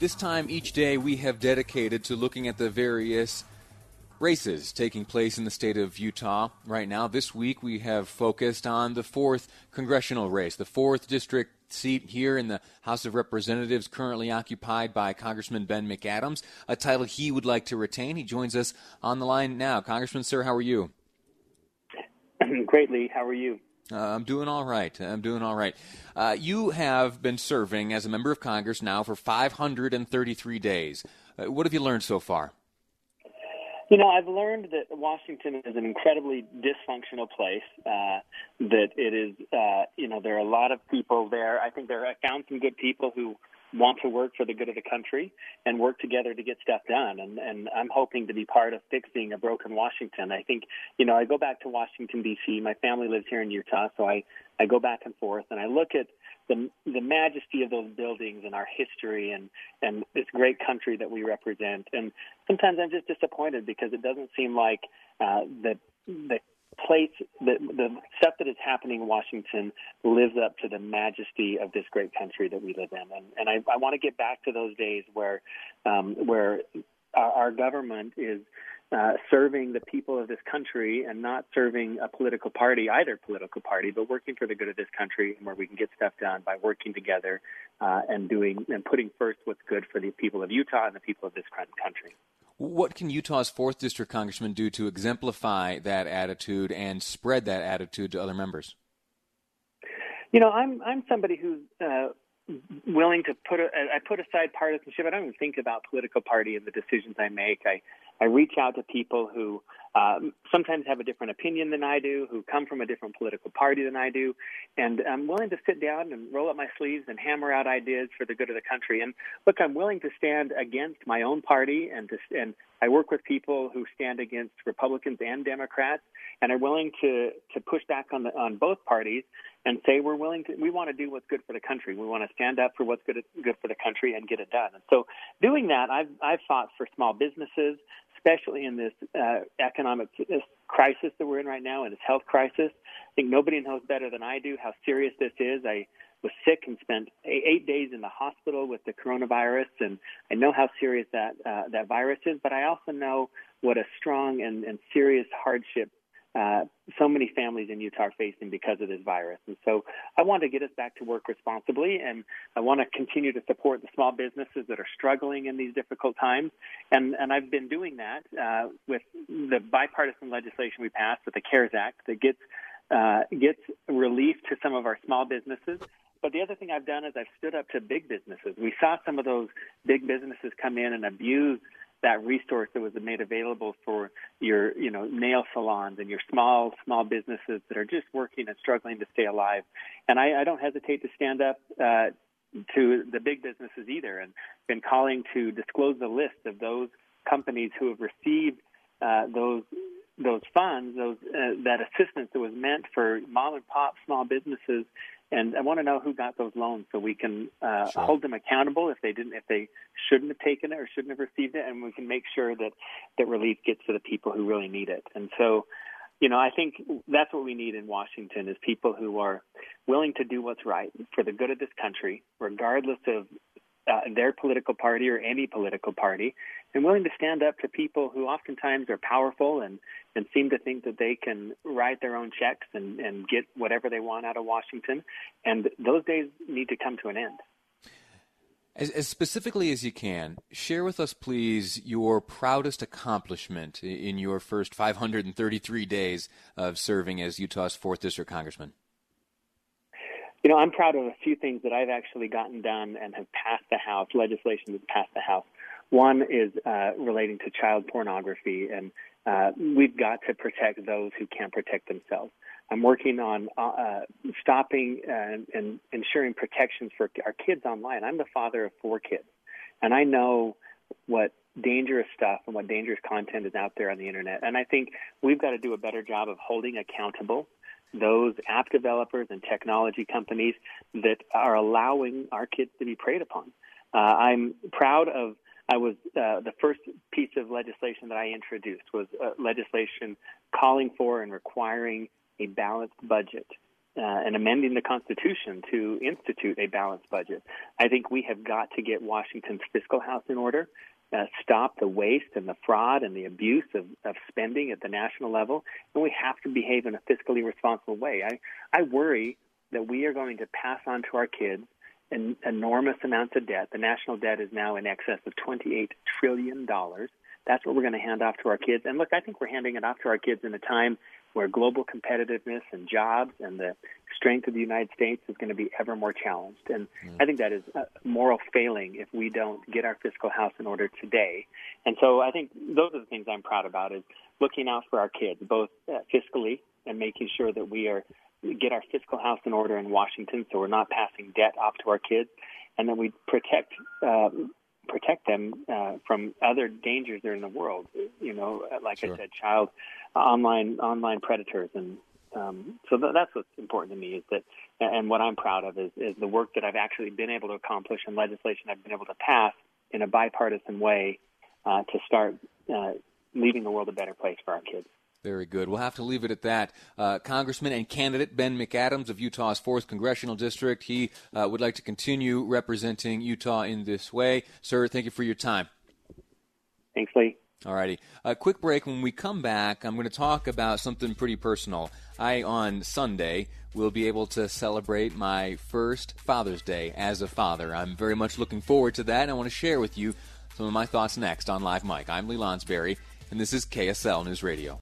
This time each day we have dedicated to looking at the various races taking place in the state of Utah right now. This week we have focused on the fourth congressional race, the fourth district seat here in the House of Representatives, currently occupied by Congressman Ben McAdams, a title he would like to retain. He joins us on the line now. Congressman, sir, how are you? Greatly. How are you? Uh, I'm doing all right. I'm doing all right. Uh, you have been serving as a member of Congress now for 533 days. Uh, what have you learned so far? You know, I've learned that Washington is an incredibly dysfunctional place. Uh, that it is, uh, you know, there are a lot of people there. I think there I found some good people who want to work for the good of the country and work together to get stuff done. And, and I'm hoping to be part of fixing a broken Washington. I think, you know, I go back to Washington, D.C. My family lives here in Utah, so I, I go back and forth and I look at the, the majesty of those buildings and our history and, and this great country that we represent. And sometimes I'm just disappointed because it doesn't seem like uh, the, the place the the stuff that is happening in Washington lives up to the majesty of this great country that we live in, and and I, I want to get back to those days where um, where our, our government is uh, serving the people of this country and not serving a political party, either political party, but working for the good of this country and where we can get stuff done by working together uh, and doing and putting first what's good for the people of Utah and the people of this country. What can Utah's fourth district congressman do to exemplify that attitude and spread that attitude to other members? You know, I'm I'm somebody who's uh, willing to put a, I put aside partisanship. I don't even think about political party in the decisions I make. I I reach out to people who um, sometimes have a different opinion than I do, who come from a different political party than I do, and I'm willing to sit down and roll up my sleeves and hammer out ideas for the good of the country. And look, I'm willing to stand against my own party, and to, and I work with people who stand against Republicans and Democrats, and are willing to to push back on the on both parties and say we're willing to we want to do what's good for the country. We want to stand up for what's good good for the country and get it done. And so, doing that, I've I've fought for small businesses especially in this uh, economic this crisis that we're in right now, and this health crisis. I think nobody knows better than I do how serious this is. I was sick and spent eight days in the hospital with the coronavirus, and I know how serious that uh, that virus is. But I also know what a strong and, and serious hardship uh, so many families in Utah are facing because of this virus. And so I want to get us back to work responsibly, and I want to continue to support the small businesses that are struggling in these difficult times. And, and I've been doing that uh, with the bipartisan legislation we passed with the CARES Act that gets uh, gets relief to some of our small businesses. But the other thing I've done is I've stood up to big businesses. We saw some of those big businesses come in and abuse that resource that was made available for your you know nail salons and your small small businesses that are just working and struggling to stay alive. And i, I don't hesitate to stand up uh, to the big businesses either and been calling to disclose the list of those companies who have received uh, those those funds those uh, that assistance that was meant for mom and pop small businesses and I want to know who got those loans so we can uh, sure. hold them accountable if they didn't, if they shouldn't have taken it or shouldn't have received it, and we can make sure that that relief gets to the people who really need it. And so, you know, I think that's what we need in Washington is people who are willing to do what's right for the good of this country, regardless of uh, their political party or any political party, and willing to stand up to people who oftentimes are powerful and, and seem to think that they can write their own checks and, and get whatever they want out of Washington. And those days need to come to an end. As, as, specifically as you can, share with us, please, your proudest accomplishment in your first 533 days of serving as Utah's 4th District Congressman. You know, I'm proud of a few things that I've actually gotten done and have passed the House, legislation that's passed the House. One is uh, relating to child pornography, and uh, we've got to protect those who can't protect themselves. I'm working on uh, uh, stopping and, and ensuring protections for our kids online. I'm the father of four kids, and I know what dangerous stuff and what dangerous content is out there on the internet. And I think we've got to do a better job of holding accountable those app developers and technology companies that are allowing our kids to be preyed upon. Uh, I'm proud of. I was uh, the first piece of legislation that I introduced was uh, legislation calling for and requiring a balanced budget uh, and amending the Constitution to institute a balanced budget. I think we have got to get Washington's fiscal house in order, uh, stop the waste and the fraud and the abuse of, of spending at the national level, and we have to behave in a fiscally responsible way. I, I worry that we are going to pass on to our kids an enormous amounts of debt. The national debt is now in excess of $28 trillion. That's what we're going to hand off to our kids. And look, I think we're handing it off to our kids in a time where global competitiveness and jobs and the strength of the United States is going to be ever more challenged. And mm. I think that is a moral failing if we don't get our fiscal house in order today. And so I think those are the things I'm proud about is looking out for our kids, both uh, fiscally and making sure that we are get our fiscal house in order in Washington so we're not passing debt off to our kids and then we protect uh, protect them uh, from other dangers that are in the world. You know, like sure. I said, child online online predators, and um, so th- that's what's important to me is that, and what I'm proud of is, is the work that I've actually been able to accomplish and legislation I've been able to pass in a bipartisan way uh, to start uh, leaving the world a better place for our kids. Very good. We'll have to leave it at that. Uh, Congressman and candidate Ben McAdams of Utah's 4th Congressional District. He uh, would like to continue representing Utah in this way. Sir, thank you for your time. Thanks, Lee. All righty. A quick break. When we come back, I'm going to talk about something pretty personal. I, on Sunday, will be able to celebrate my first Father's Day as a father. I'm very much looking forward to that, and I want to share with you some of my thoughts next on Live Mic. I'm Lee Lonsberry, and this is KSL News Radio.